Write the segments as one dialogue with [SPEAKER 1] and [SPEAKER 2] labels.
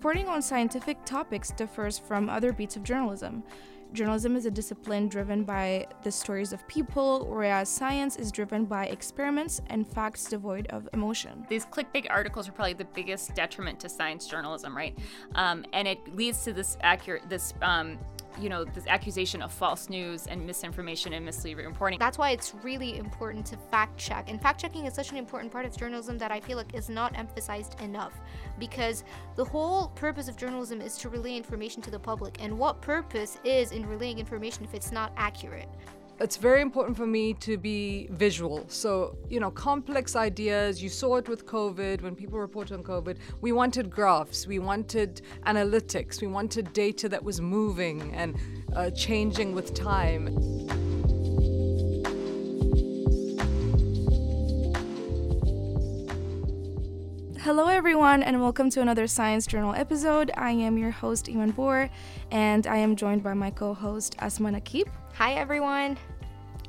[SPEAKER 1] Reporting on scientific topics differs from other beats of journalism. Journalism is a discipline driven by the stories of people, whereas science is driven by experiments and facts devoid of emotion.
[SPEAKER 2] These clickbait articles are probably the biggest detriment to science journalism, right? Um, and it leads to this accurate, this um, you know, this accusation of false news and misinformation and misleading reporting.
[SPEAKER 3] That's why it's really important to fact check. And fact checking is such an important part of journalism that I feel like is not emphasized enough because the whole purpose of journalism is to relay information to the public. And what purpose is in relaying information if it's not accurate?
[SPEAKER 4] It's very important for me to be visual. So, you know, complex ideas, you saw it with COVID when people reported on COVID. We wanted graphs, we wanted analytics, we wanted data that was moving and uh, changing with time.
[SPEAKER 1] Hello, everyone, and welcome to another Science Journal episode. I am your host, Iman Boer, and I am joined by my co host, Asma Nakib.
[SPEAKER 3] Hi, everyone.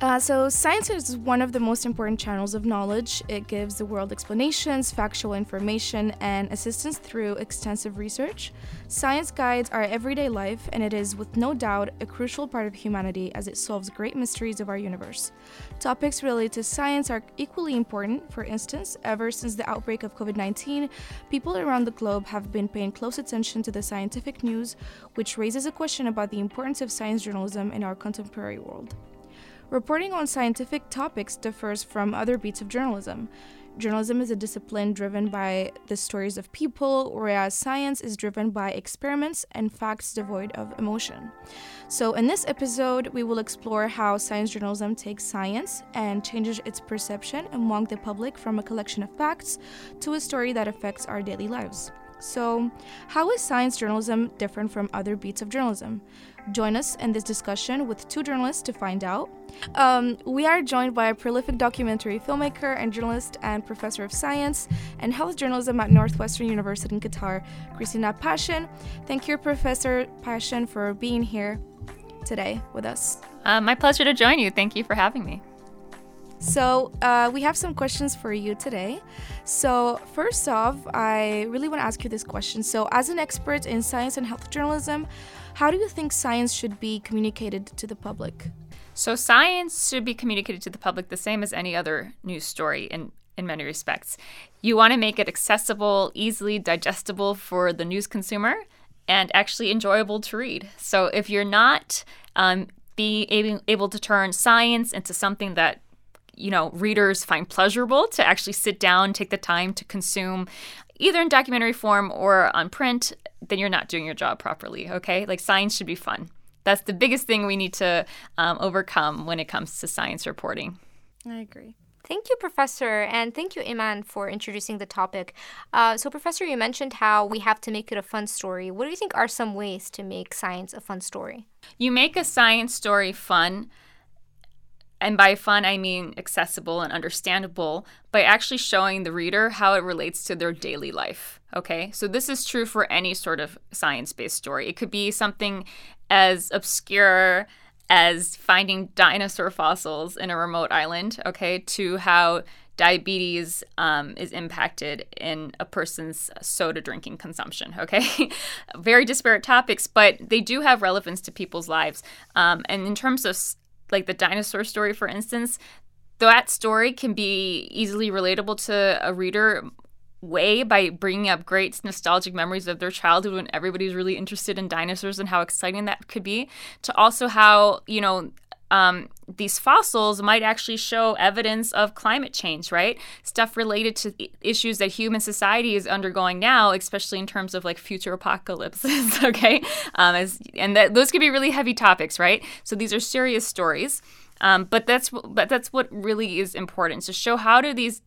[SPEAKER 1] Uh, so, science is one of the most important channels of knowledge. It gives the world explanations, factual information, and assistance through extensive research. Science guides our everyday life, and it is, with no doubt, a crucial part of humanity as it solves great mysteries of our universe. Topics related to science are equally important. For instance, ever since the outbreak of COVID 19, people around the globe have been paying close attention to the scientific news, which raises a question about the importance of science journalism in our contemporary world. Reporting on scientific topics differs from other beats of journalism. Journalism is a discipline driven by the stories of people, whereas science is driven by experiments and facts devoid of emotion. So, in this episode, we will explore how science journalism takes science and changes its perception among the public from a collection of facts to a story that affects our daily lives. So, how is science journalism different from other beats of journalism? Join us in this discussion with two journalists to find out. Um, we are joined by a prolific documentary filmmaker and journalist and professor of science and health journalism at Northwestern University in Qatar, Christina Paschyn. Thank you, Professor Paschyn, for being here today with us.
[SPEAKER 2] Uh, my pleasure to join you. Thank you for having me.
[SPEAKER 1] So, uh, we have some questions for you today. So, first off, I really want to ask you this question. So, as an expert in science and health journalism, how do you think science should be communicated to the public?
[SPEAKER 2] So, science should be communicated to the public the same as any other news story in, in many respects. You want to make it accessible, easily digestible for the news consumer, and actually enjoyable to read. So, if you're not um, being able, able to turn science into something that you know, readers find pleasurable to actually sit down, take the time to consume either in documentary form or on print, then you're not doing your job properly, okay? Like science should be fun. That's the biggest thing we need to um, overcome when it comes to science reporting.
[SPEAKER 1] I agree.
[SPEAKER 3] Thank you, Professor, and thank you, Iman, for introducing the topic. Uh, so, Professor, you mentioned how we have to make it a fun story. What do you think are some ways to make science a fun story?
[SPEAKER 2] You make a science story fun and by fun, I mean accessible and understandable by actually showing the reader how it relates to their daily life. Okay, so this is true for any sort of science based story. It could be something as obscure as finding dinosaur fossils in a remote island, okay, to how diabetes um, is impacted in a person's soda drinking consumption. Okay, very disparate topics, but they do have relevance to people's lives. Um, and in terms of like the dinosaur story, for instance, that story can be easily relatable to a reader way by bringing up great nostalgic memories of their childhood when everybody's really interested in dinosaurs and how exciting that could be. To also how you know um, these fossils might actually show evidence of climate change, right? Stuff related to issues that human society is undergoing now, especially in terms of like future apocalypses, okay? Um, as, and that, those could be really heavy topics, right? So these are serious stories. Um, but that's but that's what really is important to show how do these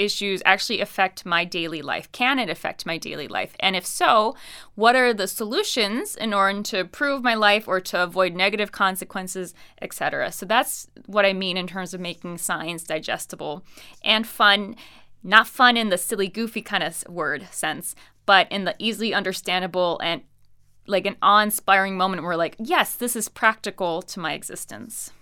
[SPEAKER 2] issues actually affect my daily life? Can it affect my daily life? And if so, what are the solutions in order to improve my life or to avoid negative consequences, etc.? So that's what I mean in terms of making science digestible and fun. Not fun in the silly, goofy kind of word sense, but in the easily understandable and like an awe inspiring moment where, like, yes, this is practical to my existence.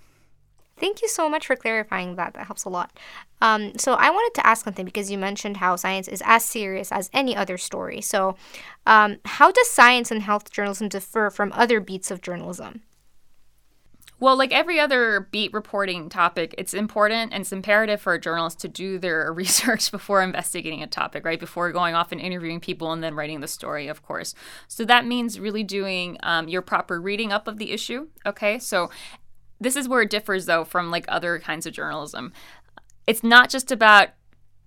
[SPEAKER 3] Thank you so much for clarifying that. That helps a lot. Um, so I wanted to ask something because you mentioned how science is as serious as any other story. So, um, how does science and health journalism differ from other beats of journalism?
[SPEAKER 2] Well, like every other beat reporting topic, it's important and it's imperative for a journalist to do their research before investigating a topic, right? Before going off and interviewing people and then writing the story, of course. So that means really doing um, your proper reading up of the issue, okay? So this is where it differs, though, from like other kinds of journalism. It's not just about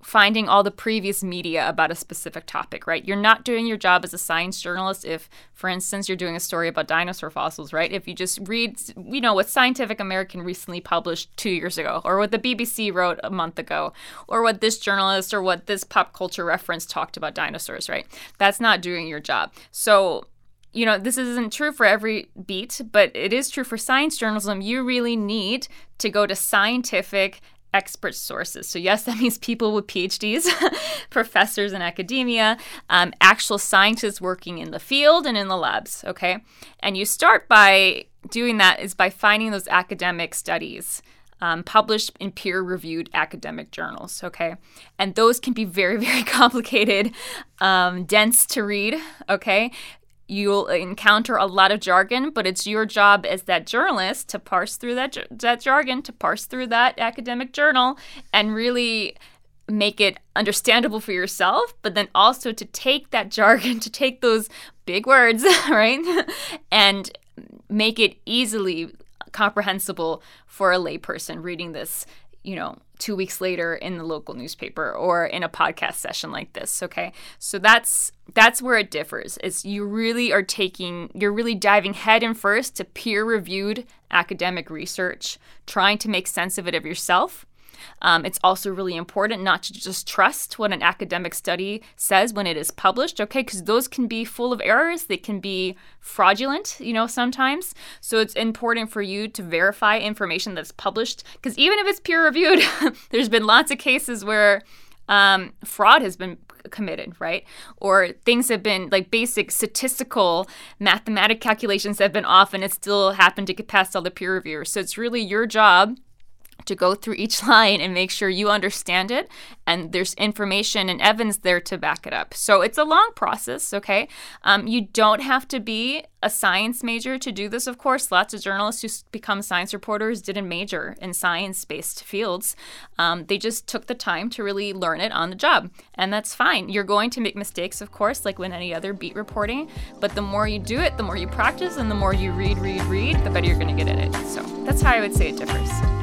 [SPEAKER 2] finding all the previous media about a specific topic, right? You're not doing your job as a science journalist if, for instance, you're doing a story about dinosaur fossils, right? If you just read, you know, what Scientific American recently published two years ago, or what the BBC wrote a month ago, or what this journalist or what this pop culture reference talked about dinosaurs, right? That's not doing your job. So, you know, this isn't true for every beat, but it is true for science journalism. You really need to go to scientific expert sources. So, yes, that means people with PhDs, professors in academia, um, actual scientists working in the field and in the labs. Okay. And you start by doing that is by finding those academic studies. Um, published in peer reviewed academic journals, okay? And those can be very, very complicated, um, dense to read, okay? You'll encounter a lot of jargon, but it's your job as that journalist to parse through that that jargon, to parse through that academic journal, and really make it understandable for yourself, but then also to take that jargon, to take those big words, right, and make it easily comprehensible for a layperson reading this you know, two weeks later in the local newspaper or in a podcast session like this. Okay. So that's that's where it differs. Is you really are taking you're really diving head and first to peer reviewed academic research, trying to make sense of it of yourself um, it's also really important not to just trust what an academic study says when it is published, okay? Because those can be full of errors, they can be fraudulent, you know, sometimes. So it's important for you to verify information that's published, because even if it's peer reviewed, there's been lots of cases where um, fraud has been committed, right? Or things have been like basic statistical mathematic calculations have been off and it still happened to get past all the peer reviewers. So it's really your job to go through each line and make sure you understand it and there's information and evidence there to back it up. So it's a long process okay? Um, you don't have to be a science major to do this of course. Lots of journalists who become science reporters didn't major in science-based fields. Um, they just took the time to really learn it on the job and that's fine. You're going to make mistakes of course like when any other beat reporting but the more you do it the more you practice and the more you read read read the better you're going to get at it. So that's how i would say it differs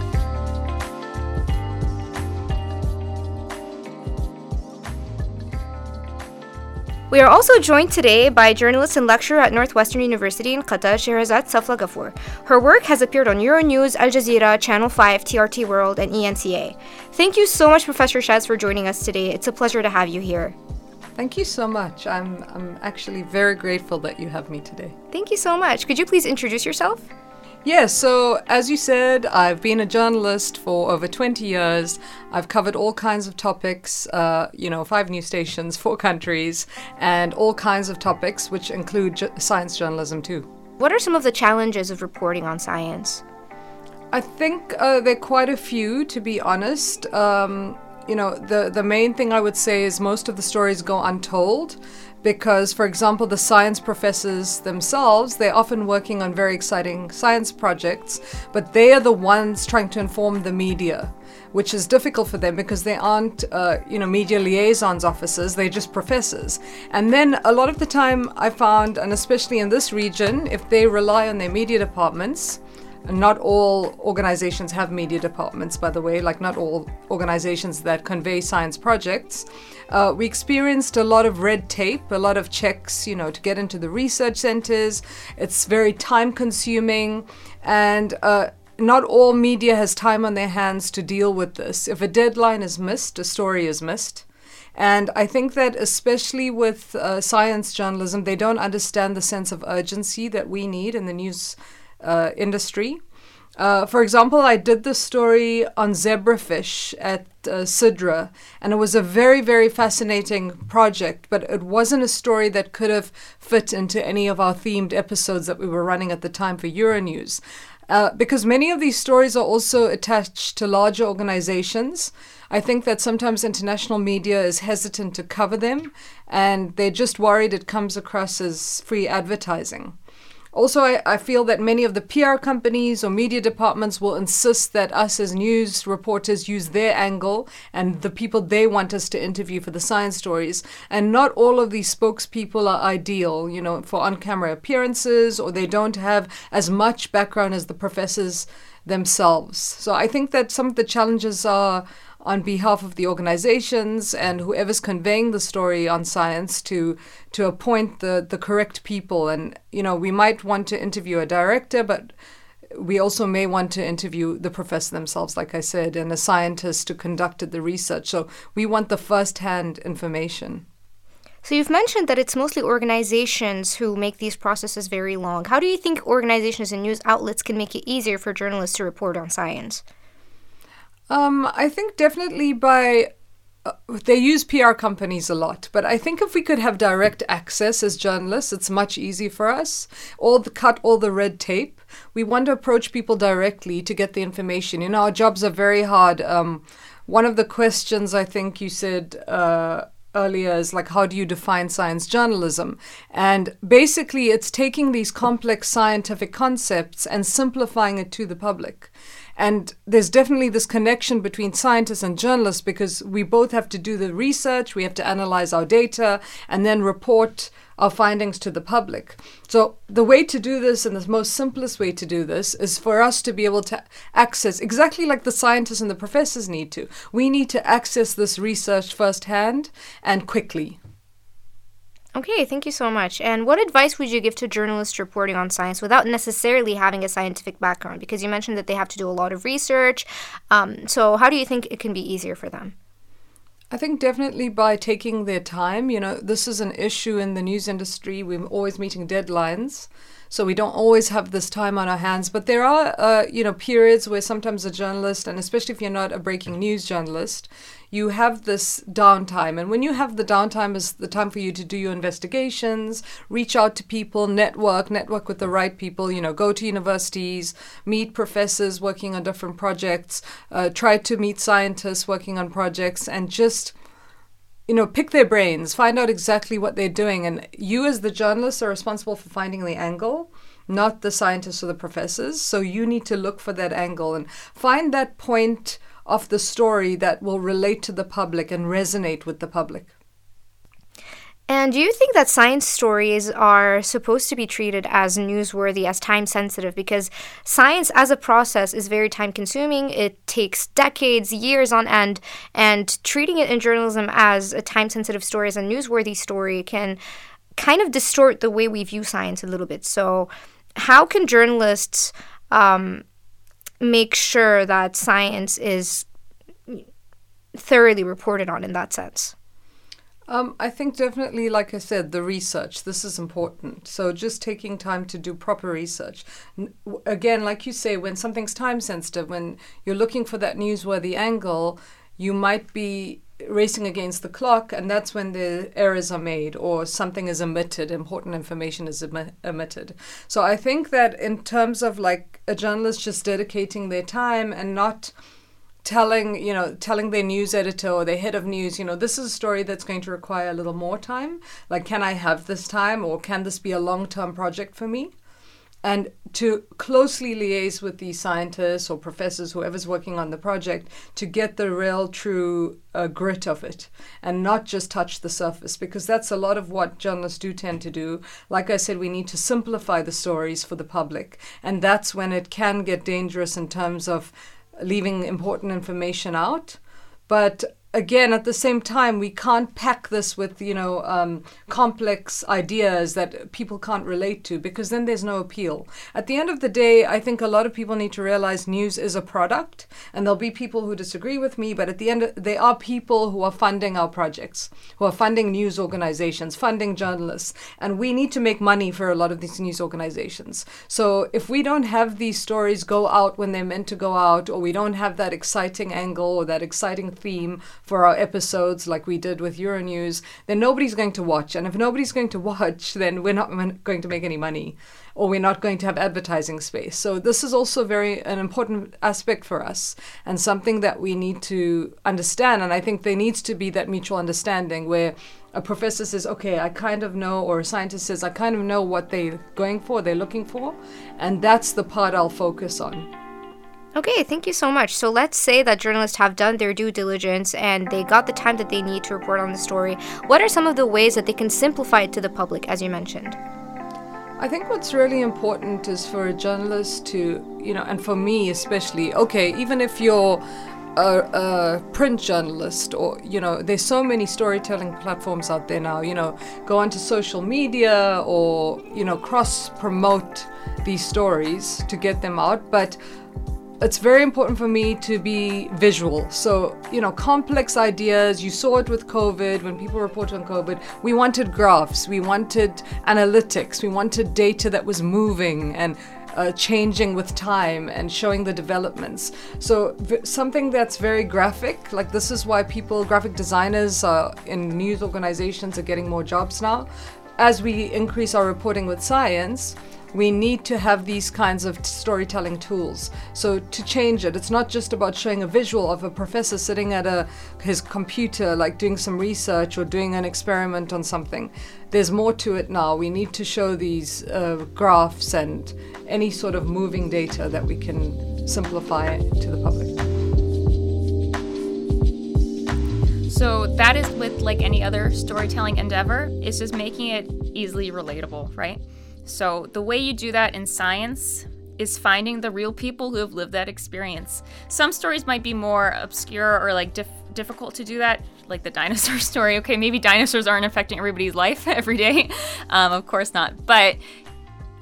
[SPEAKER 3] We are also joined today by journalist and lecturer at Northwestern University in Qatar, Shehrazad Safla Ghafoor. Her work has appeared on Euronews, Al Jazeera, Channel 5, TRT World, and ENCA. Thank you so much, Professor Shaz, for joining us today. It's a pleasure to have you here.
[SPEAKER 4] Thank you so much. I'm, I'm actually very grateful that you have me today.
[SPEAKER 3] Thank you so much. Could you please introduce yourself?
[SPEAKER 4] Yes, so as you said, I've been a journalist for over 20 years. I've covered all kinds of topics, uh, you know, five news stations, four countries, and all kinds of topics, which include ju- science journalism too.
[SPEAKER 3] What are some of the challenges of reporting on science?
[SPEAKER 4] I think uh, there are quite a few, to be honest. Um, you know, the, the main thing I would say is most of the stories go untold because, for example, the science professors themselves, they're often working on very exciting science projects, but they are the ones trying to inform the media, which is difficult for them because they aren't, uh, you know, media liaisons officers, they're just professors. And then a lot of the time I found, and especially in this region, if they rely on their media departments, not all organizations have media departments, by the way, like not all organizations that convey science projects. Uh, we experienced a lot of red tape, a lot of checks, you know, to get into the research centers. It's very time consuming, and uh, not all media has time on their hands to deal with this. If a deadline is missed, a story is missed. And I think that, especially with uh, science journalism, they don't understand the sense of urgency that we need in the news uh, industry. Uh, for example, I did the story on zebrafish at uh, Sidra, and it was a very, very fascinating project, but it wasn't a story that could have fit into any of our themed episodes that we were running at the time for Euronews. Uh, because many of these stories are also attached to larger organizations. I think that sometimes international media is hesitant to cover them, and they're just worried it comes across as free advertising. Also, I, I, feel that many of the PR companies or media departments will insist that us as news reporters use their angle and the people they want us to interview for the science stories. And not all of these spokespeople are ideal, you know, for on camera appearances or they don't have as much background as the professors themselves. So I think that some of the challenges are on behalf of the organizations and whoever's conveying the story on science to to appoint the the correct people and you know we might want to interview a director but we also may want to interview the professor themselves, like I said, and a scientist who conducted the research. So we want the first hand information.
[SPEAKER 3] So you've mentioned that it's mostly organizations who make these processes very long. How do you think organizations and news outlets can make it easier for journalists to report on science?
[SPEAKER 4] Um, I think definitely by uh, they use PR companies a lot, but I think if we could have direct access as journalists, it's much easier for us. All the cut all the red tape. We want to approach people directly to get the information. You know, our jobs are very hard. Um, one of the questions I think you said. Uh, earlier is like how do you define science journalism and basically it's taking these complex scientific concepts and simplifying it to the public and there's definitely this connection between scientists and journalists because we both have to do the research, we have to analyze our data, and then report our findings to the public. So, the way to do this, and the most simplest way to do this, is for us to be able to access exactly like the scientists and the professors need to. We need to access this research firsthand and quickly.
[SPEAKER 3] Okay, thank you so much. And what advice would you give to journalists reporting on science without necessarily having a scientific background? Because you mentioned that they have to do a lot of research. Um, so, how do you think it can be easier for them?
[SPEAKER 4] I think definitely by taking their time. You know, this is an issue in the news industry. We're always meeting deadlines. So we don't always have this time on our hands. But there are, uh, you know, periods where sometimes a journalist, and especially if you're not a breaking news journalist, you have this downtime. And when you have the downtime, is the time for you to do your investigations, reach out to people, network, network with the right people, you know, go to universities, meet professors working on different projects, uh, try to meet scientists working on projects, and just you know, pick their brains, find out exactly what they're doing. And you, as the journalist, are responsible for finding the angle, not the scientists or the professors. So you need to look for that angle and find that point of the story that will relate to the public and resonate with the public.
[SPEAKER 3] And do you think that science stories are supposed to be treated as newsworthy, as time sensitive? Because science as a process is very time consuming. It takes decades, years on end. And treating it in journalism as a time sensitive story, as a newsworthy story, can kind of distort the way we view science a little bit. So, how can journalists um, make sure that science is thoroughly reported on in that sense?
[SPEAKER 4] Um, I think definitely, like I said, the research. This is important. So just taking time to do proper research. Again, like you say, when something's time sensitive, when you're looking for that newsworthy angle, you might be racing against the clock, and that's when the errors are made or something is omitted, important information is em- omitted. So I think that in terms of like a journalist just dedicating their time and not telling you know telling their news editor or their head of news you know this is a story that's going to require a little more time like can i have this time or can this be a long-term project for me and to closely liaise with the scientists or professors, whoever's working on the project, to get the real, true uh, grit of it and not just touch the surface, because that's a lot of what journalists do tend to do. Like I said, we need to simplify the stories for the public, and that's when it can get dangerous in terms of leaving important information out. But again at the same time we can't pack this with you know um, complex ideas that people can't relate to because then there's no appeal. At the end of the day i think a lot of people need to realize news is a product and there'll be people who disagree with me but at the end they are people who are funding our projects who are funding news organizations funding journalists and we need to make money for a lot of these news organizations. So if we don't have these stories go out when they're meant to go out or we don't have that exciting angle or that exciting theme for our episodes like we did with Euronews, then nobody's going to watch. And if nobody's going to watch, then we're not going to make any money or we're not going to have advertising space. So this is also very an important aspect for us and something that we need to understand. And I think there needs to be that mutual understanding where a professor says, okay, I kind of know, or a scientist says, I kind of know what they're going for, they're looking for, and that's the part I'll focus on.
[SPEAKER 3] Okay, thank you so much. So let's say that journalists have done their due diligence and they got the time that they need to report on the story. What are some of the ways that they can simplify it to the public, as you mentioned?
[SPEAKER 4] I think what's really important is for a journalist to, you know, and for me especially, okay, even if you're a, a, print journalist or you know there's so many storytelling platforms out there now you know go onto social media or you know cross promote these stories to get them out but it's very important for me to be visual. So, you know, complex ideas, you saw it with COVID when people report on COVID. We wanted graphs, we wanted analytics, we wanted data that was moving and uh, changing with time and showing the developments. So, v- something that's very graphic, like this is why people, graphic designers uh, in news organizations, are getting more jobs now. As we increase our reporting with science, we need to have these kinds of storytelling tools. So to change it, it's not just about showing a visual of a professor sitting at a his computer, like doing some research or doing an experiment on something. There's more to it now. We need to show these uh, graphs and any sort of moving data that we can simplify to the public.
[SPEAKER 2] So that is with like any other storytelling endeavor, it's just making it easily relatable, right? So, the way you do that in science is finding the real people who have lived that experience. Some stories might be more obscure or like dif- difficult to do that, like the dinosaur story. Okay, maybe dinosaurs aren't affecting everybody's life every day. Um, of course not. But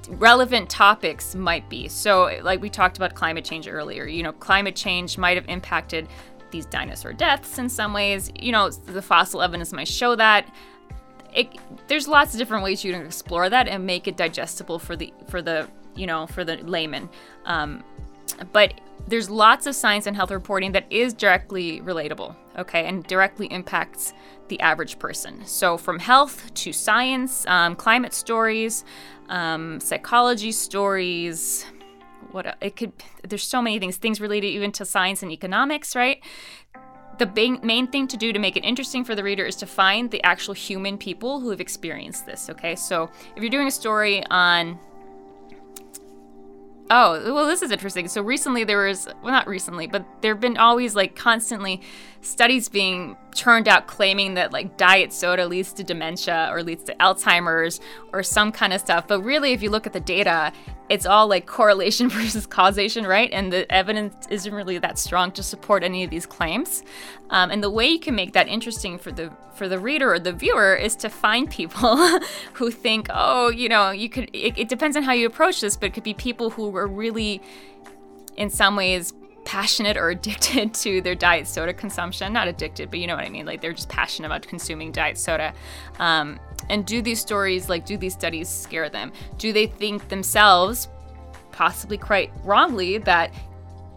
[SPEAKER 2] relevant topics might be. So, like we talked about climate change earlier, you know, climate change might have impacted these dinosaur deaths in some ways. You know, the fossil evidence might show that it, there's lots of different ways you can explore that and make it digestible for the for the you know for the layman. Um, but there's lots of science and health reporting that is directly relatable, okay, and directly impacts the average person. So from health to science, um, climate stories, um, psychology stories. What it could there's so many things things related even to science and economics right the main thing to do to make it interesting for the reader is to find the actual human people who have experienced this, okay? So if you're doing a story on Oh, well, this is interesting. So recently there was, well, not recently, but there have been always like constantly studies being churned out claiming that like diet soda leads to dementia or leads to Alzheimer's or some kind of stuff. But really, if you look at the data, it's all like correlation versus causation, right? And the evidence isn't really that strong to support any of these claims. Um, and the way you can make that interesting for the for the reader or the viewer is to find people who think, oh, you know, you could. It, it depends on how you approach this, but it could be people who were really, in some ways, passionate or addicted to their diet soda consumption. Not addicted, but you know what I mean. Like they're just passionate about consuming diet soda. Um, and do these stories, like, do these studies scare them? Do they think themselves, possibly quite wrongly, that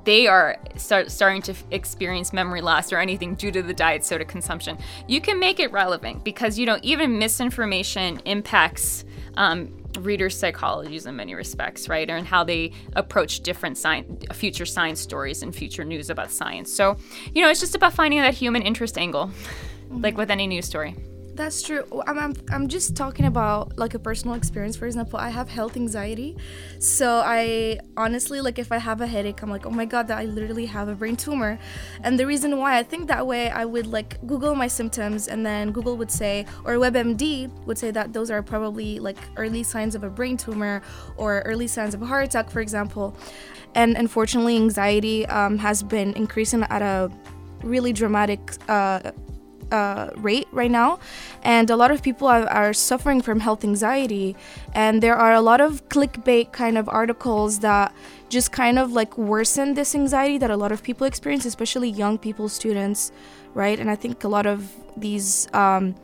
[SPEAKER 2] they are start, starting to experience memory loss or anything due to the diet soda consumption? You can make it relevant because, you know, even misinformation impacts um, readers' psychologies in many respects, right? And how they approach different science, future science stories and future news about science. So, you know, it's just about finding that human interest angle, mm-hmm. like with any news story.
[SPEAKER 1] That's true. I'm, I'm, I'm just talking about like a personal experience. For example, I have health anxiety. So I honestly, like, if I have a headache, I'm like, oh my God, that I literally have a brain tumor. And the reason why I think that way, I would like Google my symptoms and then Google would say, or WebMD would say that those are probably like early signs of a brain tumor or early signs of a heart attack, for example. And unfortunately, anxiety um, has been increasing at a really dramatic uh, uh, rate right now, and a lot of people are, are, suffering from health anxiety. And there are a lot of clickbait kind of articles that just kind of like worsen this anxiety that a lot of people experience, especially young people, students, right? And I think a lot of these um,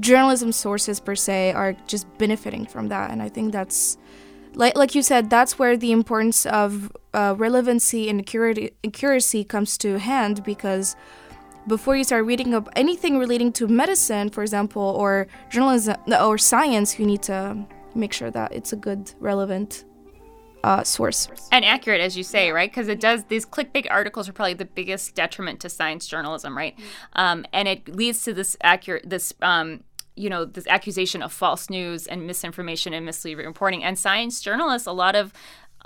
[SPEAKER 1] journalism sources per se are just benefiting from that, and I think that's. Like, like you said, that's where the importance of uh, relevancy and accuracy comes to hand because before you start reading up anything relating to medicine, for example, or journalism or science, you need to make sure that it's a good, relevant uh, source
[SPEAKER 2] and accurate, as you say, right? Because it does. These clickbait articles are probably the biggest detriment to science journalism, right? Um, and it leads to this accurate, this um, you know this accusation of false news and misinformation and misleading reporting and science journalists a lot of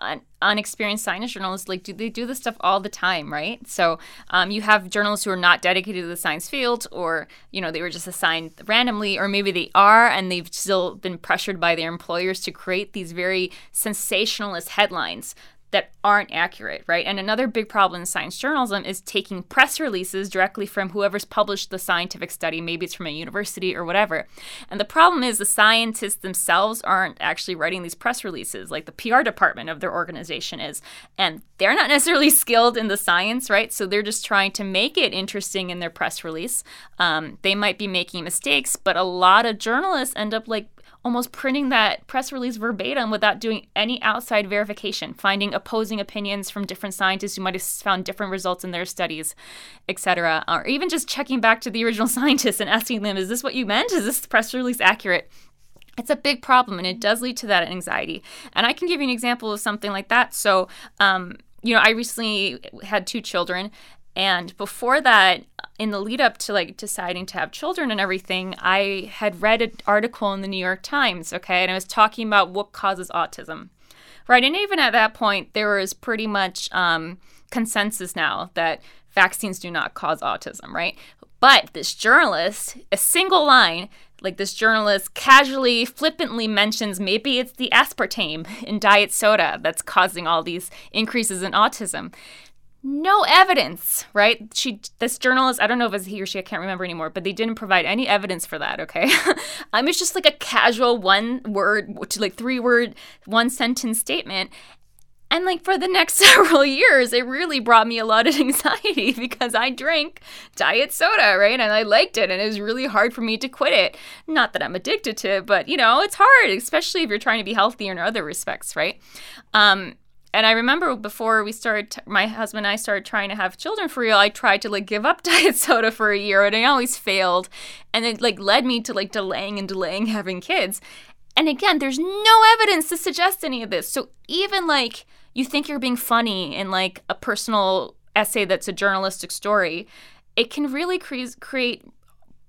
[SPEAKER 2] un- unexperienced science journalists like do they do this stuff all the time right? So um, you have journalists who are not dedicated to the science field or you know they were just assigned randomly or maybe they are and they've still been pressured by their employers to create these very sensationalist headlines that aren't accurate, right? And another big problem in science journalism is taking press releases directly from whoever's published the scientific study. Maybe it's from a university or whatever. And the problem is the scientists themselves aren't actually writing these press releases like the PR department of their organization is. And they're not necessarily skilled in the science, right? So they're just trying to make it interesting in their press release. Um, they might be making mistakes, but a lot of journalists end up like almost printing that press release verbatim without doing any outside verification, finding opposing opinions from different scientists who might have found different results in their studies, etc., or even just checking back to the original scientists and asking them, "Is this what you meant? Is this press release accurate?" It's a big problem, and it does lead to that anxiety. And I can give you an example of something like that. So, um, you know, I recently had two children, and before that, in the lead up to like deciding to have children and everything, I had read an article in the New York Times, okay, and it was talking about what causes autism. Right. And even at that point, there was pretty much um, consensus now that vaccines do not cause autism, right? But this journalist, a single line, like this journalist casually, flippantly mentions maybe it's the aspartame in diet soda that's causing all these increases in autism no evidence, right? She, this journalist, I don't know if it's he or she, I can't remember anymore, but they didn't provide any evidence for that, okay? um, it's just like a casual one word, to like three word, one sentence statement. And like for the next several years, it really brought me a lot of anxiety because I drank diet soda, right? And I liked it and it was really hard for me to quit it. Not that I'm addicted to it, but you know, it's hard, especially if you're trying to be healthy in other respects, right? Um, and I remember before we started, t- my husband and I started trying to have children for real. I tried to like give up diet soda for a year, and I always failed, and it like led me to like delaying and delaying having kids. And again, there's no evidence to suggest any of this. So even like you think you're being funny in like a personal essay that's a journalistic story, it can really cre- create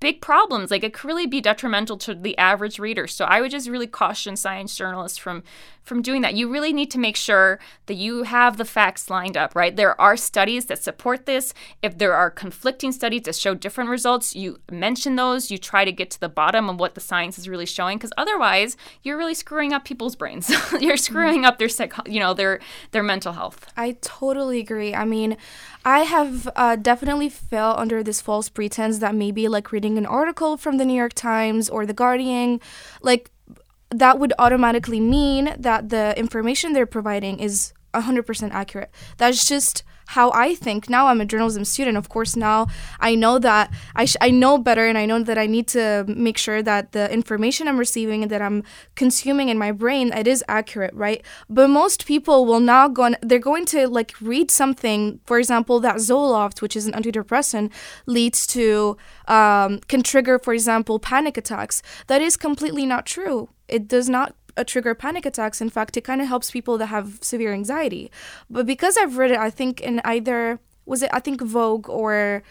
[SPEAKER 2] big problems. Like it could really be detrimental to the average reader. So I would just really caution science journalists from from doing that. You really need to make sure that you have the facts lined up, right? There are studies that support this. If there are conflicting studies that show different results, you mention those. You try to get to the bottom of what the science is really showing because otherwise, you're really screwing up people's brains. you're screwing up their psych- you know, their their mental health.
[SPEAKER 1] I totally agree. I mean, I have uh, definitely fell under this false pretense that maybe like reading an article from the New York Times or the Guardian, like that would automatically mean that the information they're providing is 100% accurate. That's just how I think. Now I'm a journalism student. Of course, now I know that I, sh- I know better and I know that I need to make sure that the information I'm receiving and that I'm consuming in my brain, it is accurate, right? But most people will now go, on, they're going to like read something, for example, that Zoloft, which is an antidepressant, leads to, um, can trigger, for example, panic attacks. That is completely not true. It does not a trigger panic attacks. In fact, it kind of helps people that have severe anxiety. But because I've read it, I think in either was it I think Vogue or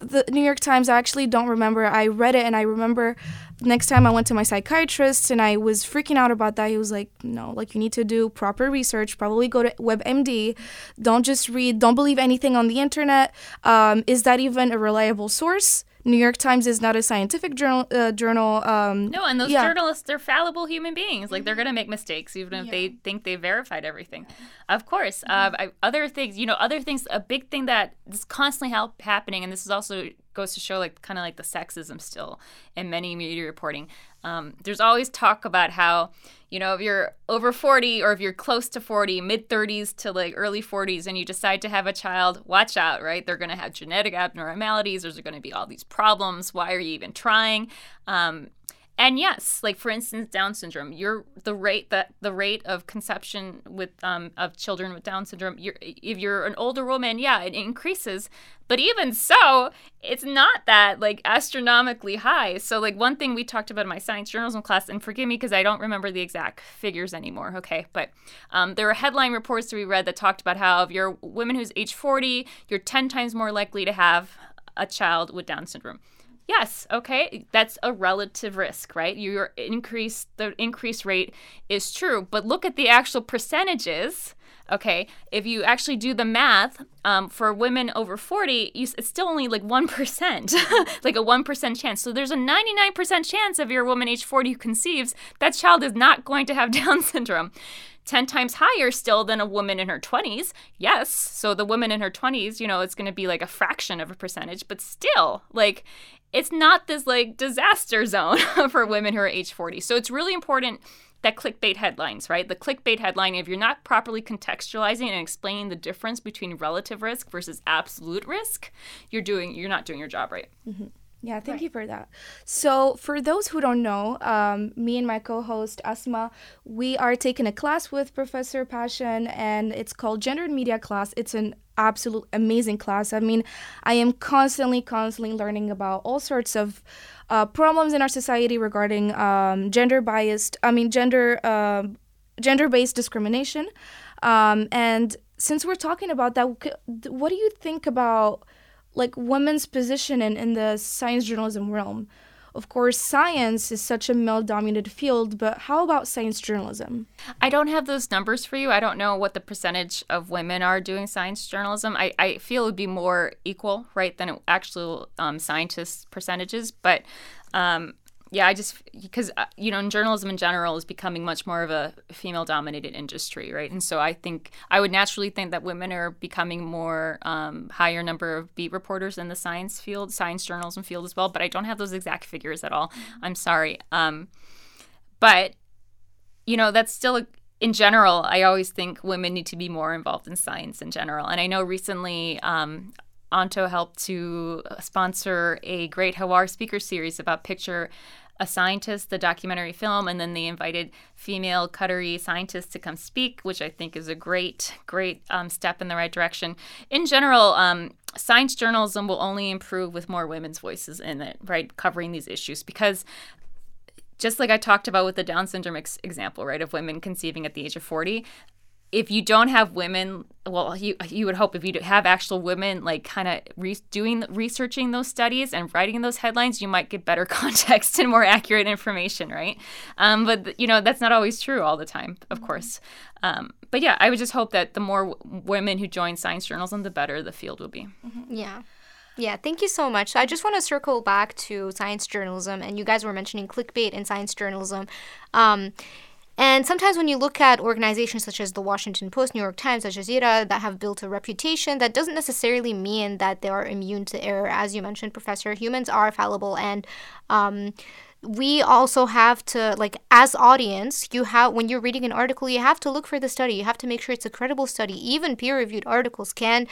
[SPEAKER 1] the New York Times. I actually don't remember. I read it and I remember next time I went to my psychiatrist and I was freaking out about that. He was like, "No, like you need to do proper research. Probably go to WebMD. Don't just read. Don't believe anything on the internet. Um, is that even a reliable source?" New York Times is not a scientific journal. Uh, journal. Um,
[SPEAKER 2] No, and those
[SPEAKER 1] yeah.
[SPEAKER 2] journalists, they're fallible human beings. Like, they're going to make mistakes, even if they think they verified everything. Of course. Uh, I, other things, you know, other things, a big thing that is constantly happening, and this is also goes to show, like, kind of like the sexism still in many media reporting. Um, there's always talk about how, you know, if you're over 40 or if you're close to 40, mid 30s to like early 40s, and you decide to have a child, watch out, right? They're going to have genetic abnormalities. There's going to be all these problems. Why are you even trying? Um, and yes, like for instance, Down syndrome, you're the rate that the rate of conception with um, of children with Down syndrome. You're, if you're an older woman, yeah, it increases. But even so, it's not that like astronomically high. So like one thing we talked about in my science journalism class, and forgive me because I don't remember the exact figures anymore. Okay, but um, there were headline reports that we read that talked about how if you're a woman who's age 40, you're 10 times more likely to have a child with Down syndrome. Yes, okay, that's a relative risk, right? Your increase, the increase rate is true, but look at the actual percentages. Okay, if you actually do the math um, for women over 40, you, it's still only like 1%, like a 1% chance. So there's a 99% chance of your woman age 40 who conceives, that child is not going to have Down syndrome. 10 times higher still than a woman in her 20s. Yes. So the woman in her 20s, you know, it's going to be like a fraction of a percentage, but still, like, it's not this like disaster zone for women who are age 40. So it's really important that clickbait headlines, right? The clickbait headline, if you're not properly contextualizing and explaining the difference between relative risk versus absolute risk, you're doing you're not doing your job right. Mm-hmm.
[SPEAKER 1] Yeah, thank you for that. So, for those who don't know, um, me and my co host Asma, we are taking a class with Professor Paschyn, and it's called Gender and Media Class. It's an absolute amazing class. I mean, I am constantly, constantly learning about all sorts of uh, problems in our society regarding um, gender biased, I mean, gender. Uh, gender-based discrimination um, and since we're talking about that what do you think about like women's position in, in the science journalism realm. Of course, science is such a male dominated field, but how about science journalism?
[SPEAKER 2] I don't have those numbers for you. I don't know what the percentage of women are doing science journalism. I, I feel it would be more equal, right, than actual um, scientists' percentages. But um, yeah, I just because uh, you know, journalism in general is becoming much more of a female-dominated industry, right? And so I think I would naturally think that women are becoming more um, higher number of beat reporters in the science field, science journalism field as well. But I don't have those exact figures at all. I'm sorry. Um, but you know, that's still a, in general. I always think women need to be more involved in science in general. And I know recently. Um, Anto helped to sponsor a great Hawar speaker series about picture a scientist, the documentary film, and then they invited female Qatari scientists to come speak, which I think is a great, great um, step in the right direction. In general, um, science journalism will only improve with more women's voices in it, right, covering these issues because just like I talked about with the Down syndrome ex- example, right, of women conceiving at the age of 40, if you don't have women, well, you you would hope if you have actual women like kind of re- doing researching those studies and writing those headlines, you might get better context and more accurate information, right? Um, but you know that's not always true all the time, of course. Um, but yeah, I would just hope that the more w- women who join science journalism, the better the field will be.
[SPEAKER 3] Yeah. Yeah, thank you so much. So I just want to circle back to science journalism, and you guys were mentioning clickbait in science journalism. Um, and sometimes when you look at organizations such as the Washington Post, New York Times, Al Jazeera that have built a reputation, that doesn't necessarily mean that they are immune to error. As you mentioned, Professor, humans are fallible. And um, we also have to like as audience you have when you're reading an article you have to look for the study. You have to make sure it's a credible study. Even peer reviewed articles can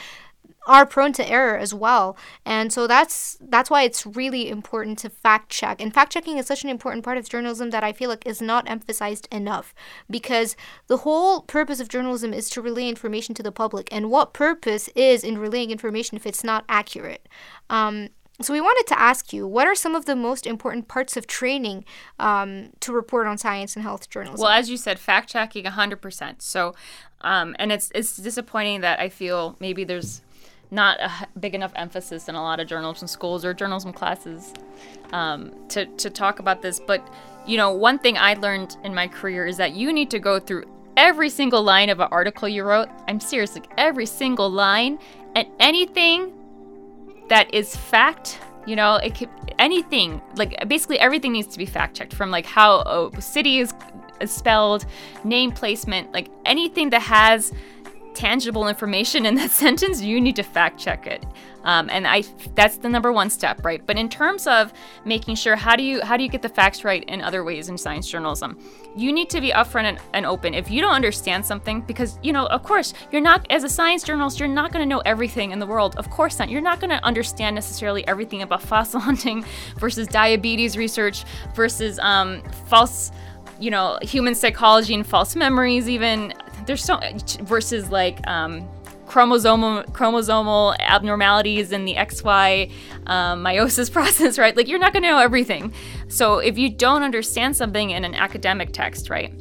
[SPEAKER 3] are prone to error as well and so that's that's why it's really important to fact check and fact checking is such an important part of journalism that i feel like is not emphasized enough because the whole purpose of journalism is to relay information to the public and what purpose is in relaying information if it's not accurate um, so we wanted to ask you, what are some of the most important parts of training um, to report on science and health journalism?
[SPEAKER 2] Well, as you said, fact checking 100%. So, um, and it's it's disappointing that I feel maybe there's not a big enough emphasis in a lot of journalism schools or journalism classes um, to to talk about this. But you know, one thing I learned in my career is that you need to go through every single line of an article you wrote. I'm serious, like every single line, and anything that is fact You know, it could anything like basically everything needs to be fact checked from like how a city is spelled, name placement, like anything that has tangible information in that sentence, you need to fact check it. Um, and I that's the number one step, right? But in terms of making sure how do you how do you get the facts right in other ways in science journalism, you need to be upfront and, and open. If you don't understand something, because you know, of course, you're not as a science journalist, you're not going to know everything in the world. Of course not. You're not going to understand necessarily everything about fossil hunting versus diabetes research versus um, false you know human psychology and false memories even there's so versus like um, chromosomal chromosomal abnormalities in the XY um, meiosis process, right? Like you're not going to know everything. So if you don't understand something in an academic text, right?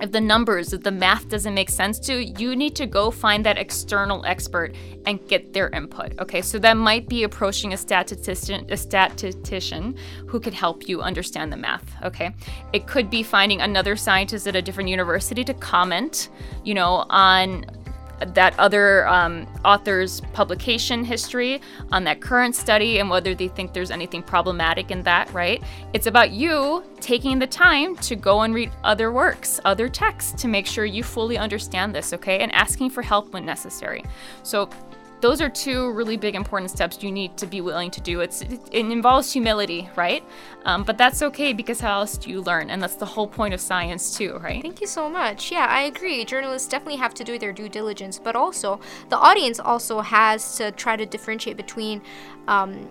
[SPEAKER 2] If the numbers, if the math doesn't make sense to you, need to go find that external expert and get their input. Okay, so that might be approaching a statistician, a statistician who could help you understand the math. Okay, it could be finding another scientist at a different university to comment, you know, on that other um, author's publication history on that current study and whether they think there's anything problematic in that, right? It's about you taking the time to go and read other works, other texts to make sure you fully understand this, okay? And asking for help when necessary. So those are two really big important steps you need to be willing to do. It's it, it involves humility, right? Um, but that's okay because how else do you learn? And that's the whole point of science too, right?
[SPEAKER 3] Thank you so much. Yeah, I agree. Journalists definitely have to do their due diligence, but also the audience also has to try to differentiate between. Um,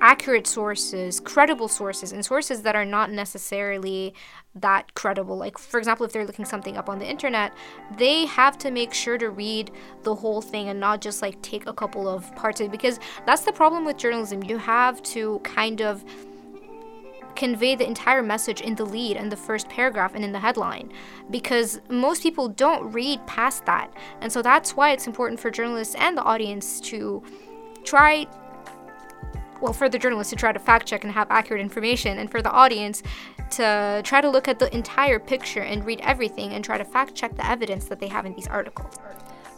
[SPEAKER 3] accurate sources, credible sources, and sources that are not necessarily that credible. Like, for example, if they're looking something up on the internet, they have to make sure to read the whole thing and not just like take a couple of parts of it because that's the problem with journalism. You have to kind of convey the entire message in the lead and the first paragraph and in the headline because most people don't read past that. And so that's why it's important for journalists and the audience to try well, for the journalists to try to fact check and have accurate information, and for the audience to try to look at the entire picture and read everything and try to fact check the evidence that they have in these articles.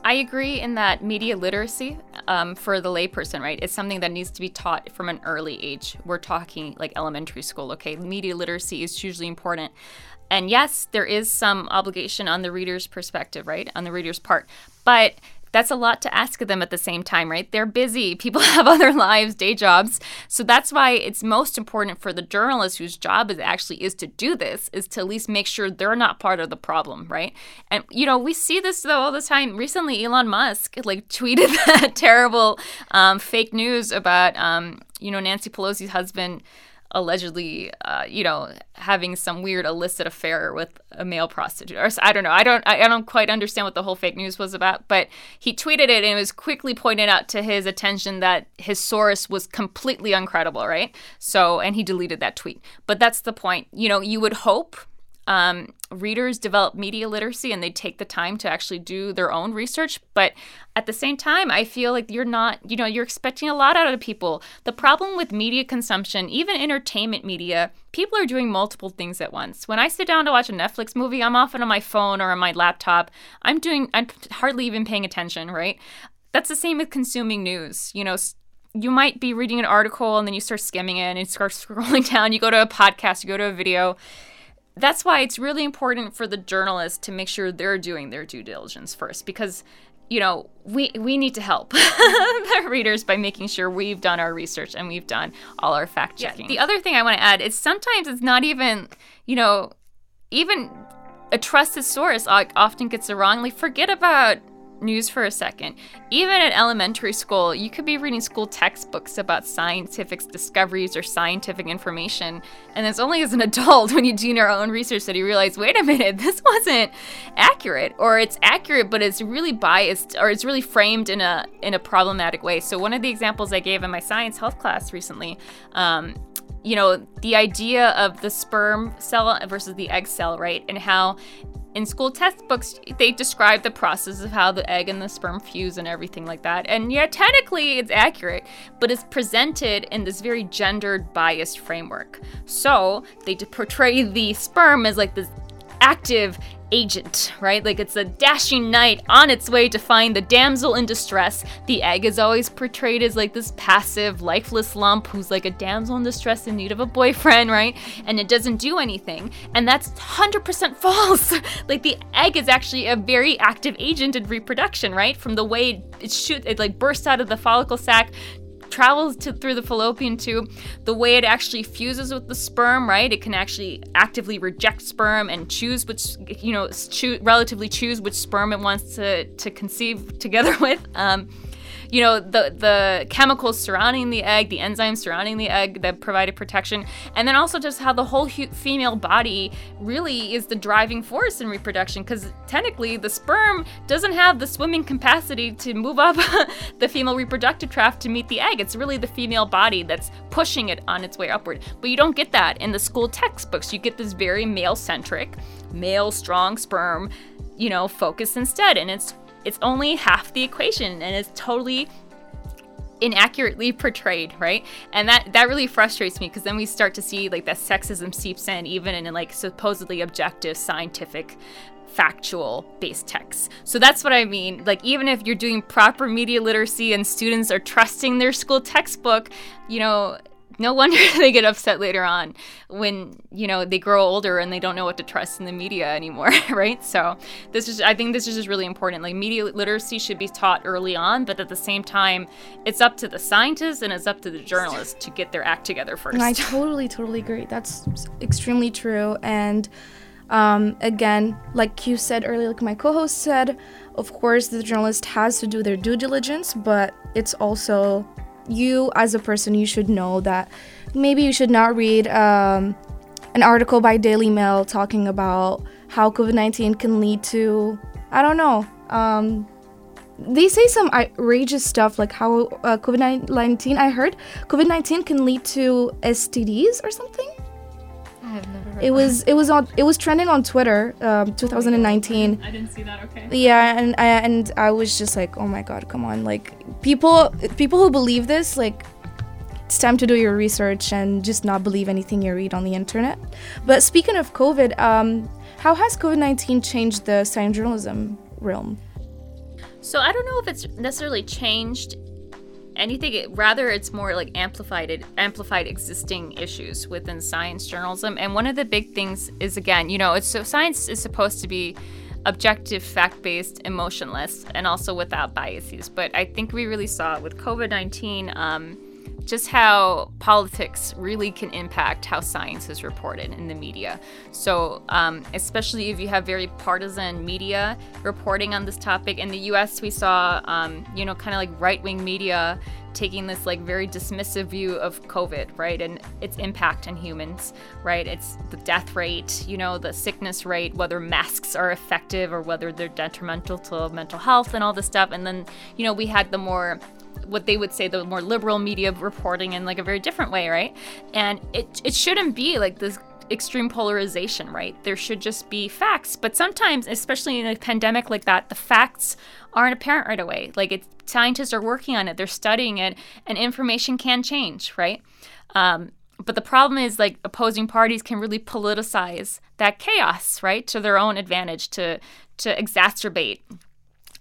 [SPEAKER 2] I agree in that media literacy um, for the layperson, right, is something that needs to be taught from an early age. We're talking like elementary school, okay? Media literacy is hugely important. And yes, there is some obligation on the reader's perspective, right, on the reader's part. But that's a lot to ask of them at the same time, right? They're busy. People have other lives, day jobs. So that's why it's most important for the journalist whose job is actually is to do this, is to at least make sure they're not part of the problem, right? And you know, we see this though all the time. Recently, Elon Musk like tweeted that terrible um, fake news about um, you know Nancy Pelosi's husband allegedly, uh, you know, having some weird illicit affair with a male prostitute. Or I don't know. I don't. I, don't quite understand what the whole fake news was about. But he tweeted it, and it was quickly pointed out to his attention that his source was completely uncredible. Right. So, and he deleted that tweet. But that's the point. You know, you would hope um, readers develop media literacy and they take the time to actually do their own research. But at the same time, I feel like you're not, you know, you're expecting a lot out of people. The problem with media consumption, even entertainment media, people are doing multiple things at once. When I sit down to watch a Netflix movie, I'm often on my phone or on my laptop. I'm doing, I'm hardly even paying attention, right? That's the same with consuming news. You know, you might be reading an article and then you start skimming it and start scrolling down. You go to a podcast, you go to a video that's why it's really important for the journalist to make sure they're doing their due diligence first because you know we we need to help the readers by making sure we've done our research and we've done all our fact checking. Yeah, the other thing I want to add is sometimes it's not even you know even a trusted source often gets it wrong. Like forget about news for a second. Even at elementary school, you could be reading school textbooks about scientific discoveries or scientific information. And it's only as an adult when you do your own research that you realize, wait a minute, this wasn't accurate. Or it's accurate, but it's really biased or it's really framed in a in a problematic way. So one of the examples I gave in my science health class recently, um, you know, the idea of the sperm cell versus the egg cell, right? And how in school textbooks, they describe the process of how the egg and the sperm fuse and everything like that. And yeah, technically it's accurate, but it's presented in this very gendered, biased framework. So they portray the sperm as like this active, agent, right? Like it's a dashing knight on its way to find the damsel in distress. The egg is always portrayed as like this passive, lifeless lump who's like a damsel in distress in need of a boyfriend, right? And it doesn't do anything. And that's 100% false. like the egg is actually a very active agent in reproduction, right? From the way it shoots, it like bursts out of the follicle sac travels to, through the fallopian tube, the way it actually fuses with the sperm, right? It can actually actively reject sperm and choose which, you know, relatively choose which sperm it wants to, to conceive together with. Um, you know the the chemicals surrounding the egg, the enzymes surrounding the egg that provided protection, and then also just how the whole hu- female body really is the driving force in reproduction. Because technically, the sperm doesn't have the swimming capacity to move up the female reproductive tract to meet the egg. It's really the female body that's pushing it on its way upward. But you don't get that in the school textbooks. You get this very male centric, male strong sperm, you know, focus instead, and it's it's only half the equation and it's totally inaccurately portrayed right and that that really frustrates me because then we start to see like that sexism seeps in even in like supposedly objective scientific factual based texts. So that's what I mean. Like, even if you're doing proper media literacy and students are trusting their school textbook, you know, no wonder they get upset later on when you know they grow older and they don't know what to trust in the media anymore right? So this is i think this is just really important. Like media literacy should be taught early on but at the same time it's up to the scientists and it's up to the journalists to get their act together first.
[SPEAKER 1] I totally totally agree. That's extremely true. And um, again like you said earlier like my co-host said of course the journalist has to do their due diligence but it's also you as a person you should know that maybe you should not read um, an article by daily mail talking about how covid-19 can lead to i don't know um, they say some outrageous stuff like how uh, covid-19 i heard covid-19 can lead to stds or something
[SPEAKER 3] I have never heard
[SPEAKER 1] it was it was on it was trending on Twitter, um, 2019.
[SPEAKER 2] I didn't see that. Okay.
[SPEAKER 1] Yeah, and I, and I was just like, oh my god, come on! Like people people who believe this, like it's time to do your research and just not believe anything you read on the internet. But speaking of COVID, um, how has COVID 19 changed the science journalism realm?
[SPEAKER 2] So I don't know if it's necessarily changed anything it, rather it's more like amplified it amplified existing issues within science journalism. And one of the big things is again you know it's so science is supposed to be objective fact-based emotionless and also without biases. But i think we really saw it with covid-19 um, just how politics really can impact how science is reported in the media. So, um, especially if you have very partisan media reporting on this topic. In the US, we saw, um, you know, kind of like right wing media taking this like very dismissive view of COVID, right? And its impact on humans, right? It's the death rate, you know, the sickness rate, whether masks are effective or whether they're detrimental to mental health and all this stuff. And then, you know, we had the more what they would say the more liberal media reporting in like a very different way, right? And it it shouldn't be like this extreme polarization, right? There should just be facts. But sometimes, especially in a pandemic like that, the facts aren't apparent right away. Like it, scientists are working on it, they're studying it, and information can change, right? Um, but the problem is like opposing parties can really politicize that chaos, right, to their own advantage, to to exacerbate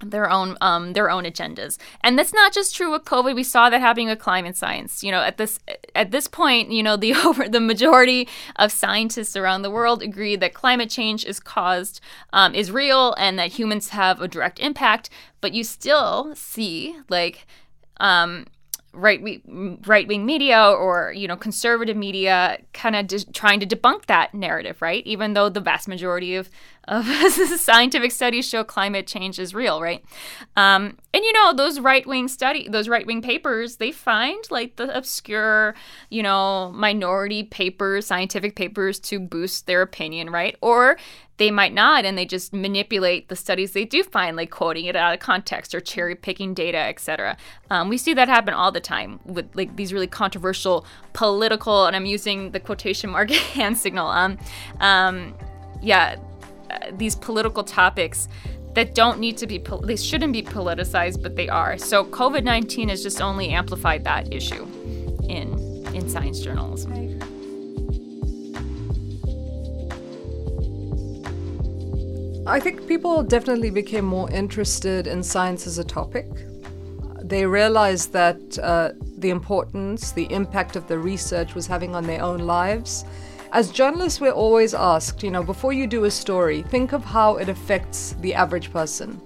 [SPEAKER 2] their own um, their own agendas. And that's not just true with covid. We saw that happening with climate science. You know at this at this point you know the over the majority of scientists around the world agree that climate change is caused um, is real and that humans have a direct impact. But you still see like um, right right wing media or you know conservative media kind of de- trying to debunk that narrative, right? Even though the vast majority of of scientific studies show climate change is real, right? Um, and you know those right wing study, those right wing papers, they find like the obscure, you know, minority papers, scientific papers to boost their opinion, right? Or they might not and they just manipulate the studies they do find like quoting it out of context or cherry picking data etc um, we see that happen all the time with like these really controversial political and i'm using the quotation mark hand signal um, um yeah uh, these political topics that don't need to be they shouldn't be politicized but they are. So covid-19 has just only amplified that issue in in science journalism
[SPEAKER 4] I think people definitely became more interested in science as a topic. They realized that uh, the importance, the impact of the research was having on their own lives. As journalists, we're always asked, you know, before you do a story, think of how it affects the average person.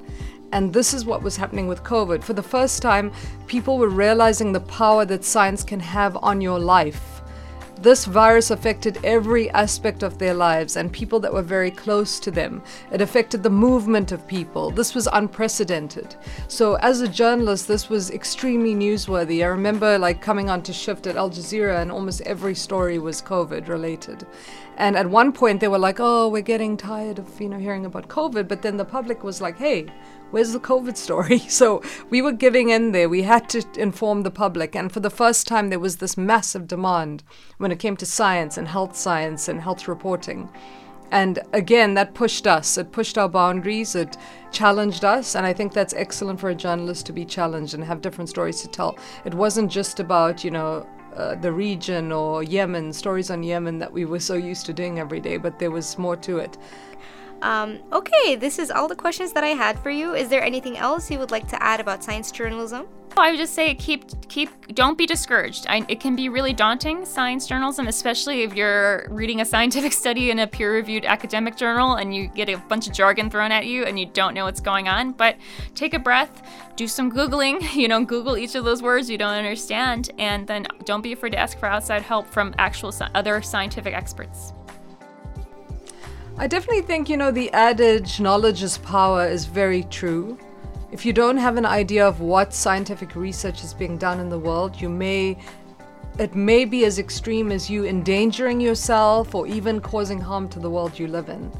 [SPEAKER 4] And this is what was happening with COVID. For the first time, people were realizing the power that science can have on your life this virus affected every aspect of their lives and people that were very close to them. It affected the movement of people. This was unprecedented. So, as a journalist, this was extremely newsworthy. I remember like coming on to shift at Al Jazeera, and almost every story was COVID related. And at one point, they were like, "Oh, we're getting tired of you know hearing about COVID," but then the public was like, "Hey, where's the COVID story? So we were giving in there. We had to inform the public. And for the first time, there was this massive demand when it came to science and health science and health reporting. And again, that pushed us. It pushed our boundaries. It challenged us. And I think that's excellent for a journalist to be challenged and have different stories to tell. It wasn't just about, you know, uh, the region or Yemen, stories on Yemen that we were so used to doing every day, but there was more to it.
[SPEAKER 3] Um, okay, this is all the questions that I had for you. Is there anything else you would like to add about science journalism?
[SPEAKER 2] I would just say keep keep don't be discouraged. I, it can be really daunting science journalism, especially if you're reading a scientific study in a peer-reviewed academic journal and you get a bunch of jargon thrown at you and you don't know what's going on. But take a breath, do some googling. You know, Google each of those words you don't understand, and then don't be afraid to ask for outside help from actual other scientific experts.
[SPEAKER 4] I definitely think, you know, the adage knowledge is power is very true. If you don't have an idea of what scientific research is being done in the world, you may it may be as extreme as you endangering yourself or even causing harm to the world you live in.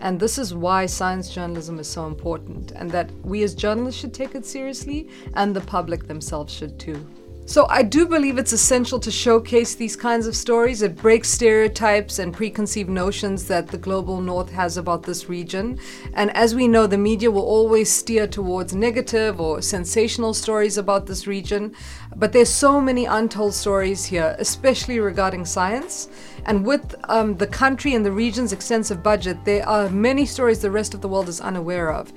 [SPEAKER 4] And this is why science journalism is so important, and that we as journalists should take it seriously, and the public themselves should too. So I do believe it's essential to showcase these kinds of stories. It breaks stereotypes and preconceived notions that the global north has about this region. And as we know, the media will always steer towards negative or sensational stories about this region. But there's so many untold stories here, especially regarding science. And with um, the country and the region's extensive budget, there are many stories the rest of the world is unaware of.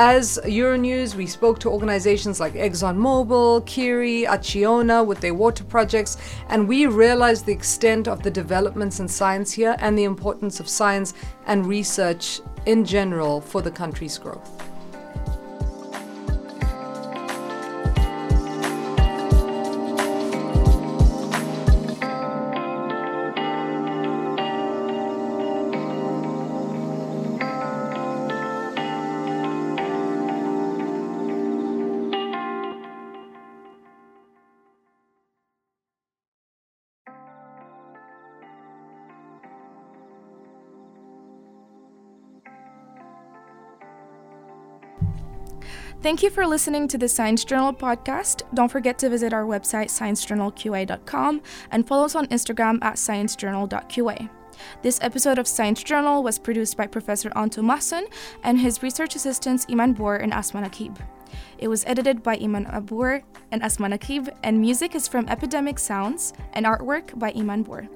[SPEAKER 4] As Euronews, we spoke to organizations like ExxonMobil, QEERI, Acciona with their water projects, and we realized the extent of the developments in science here and the importance of science and research in general for the country's growth.
[SPEAKER 1] Thank you for listening to the Science Journal podcast. Don't forget to visit our website, sciencejournalqa.com, and follow us on Instagram at sciencejournal.qa. This episode of Science Journal was produced by Professor Anto Masson and his research assistants Iman Boer and Asman Akib. It was edited by Iman Abour and Asman Akib, and music is from Epidemic Sounds and artwork by Iman Boer.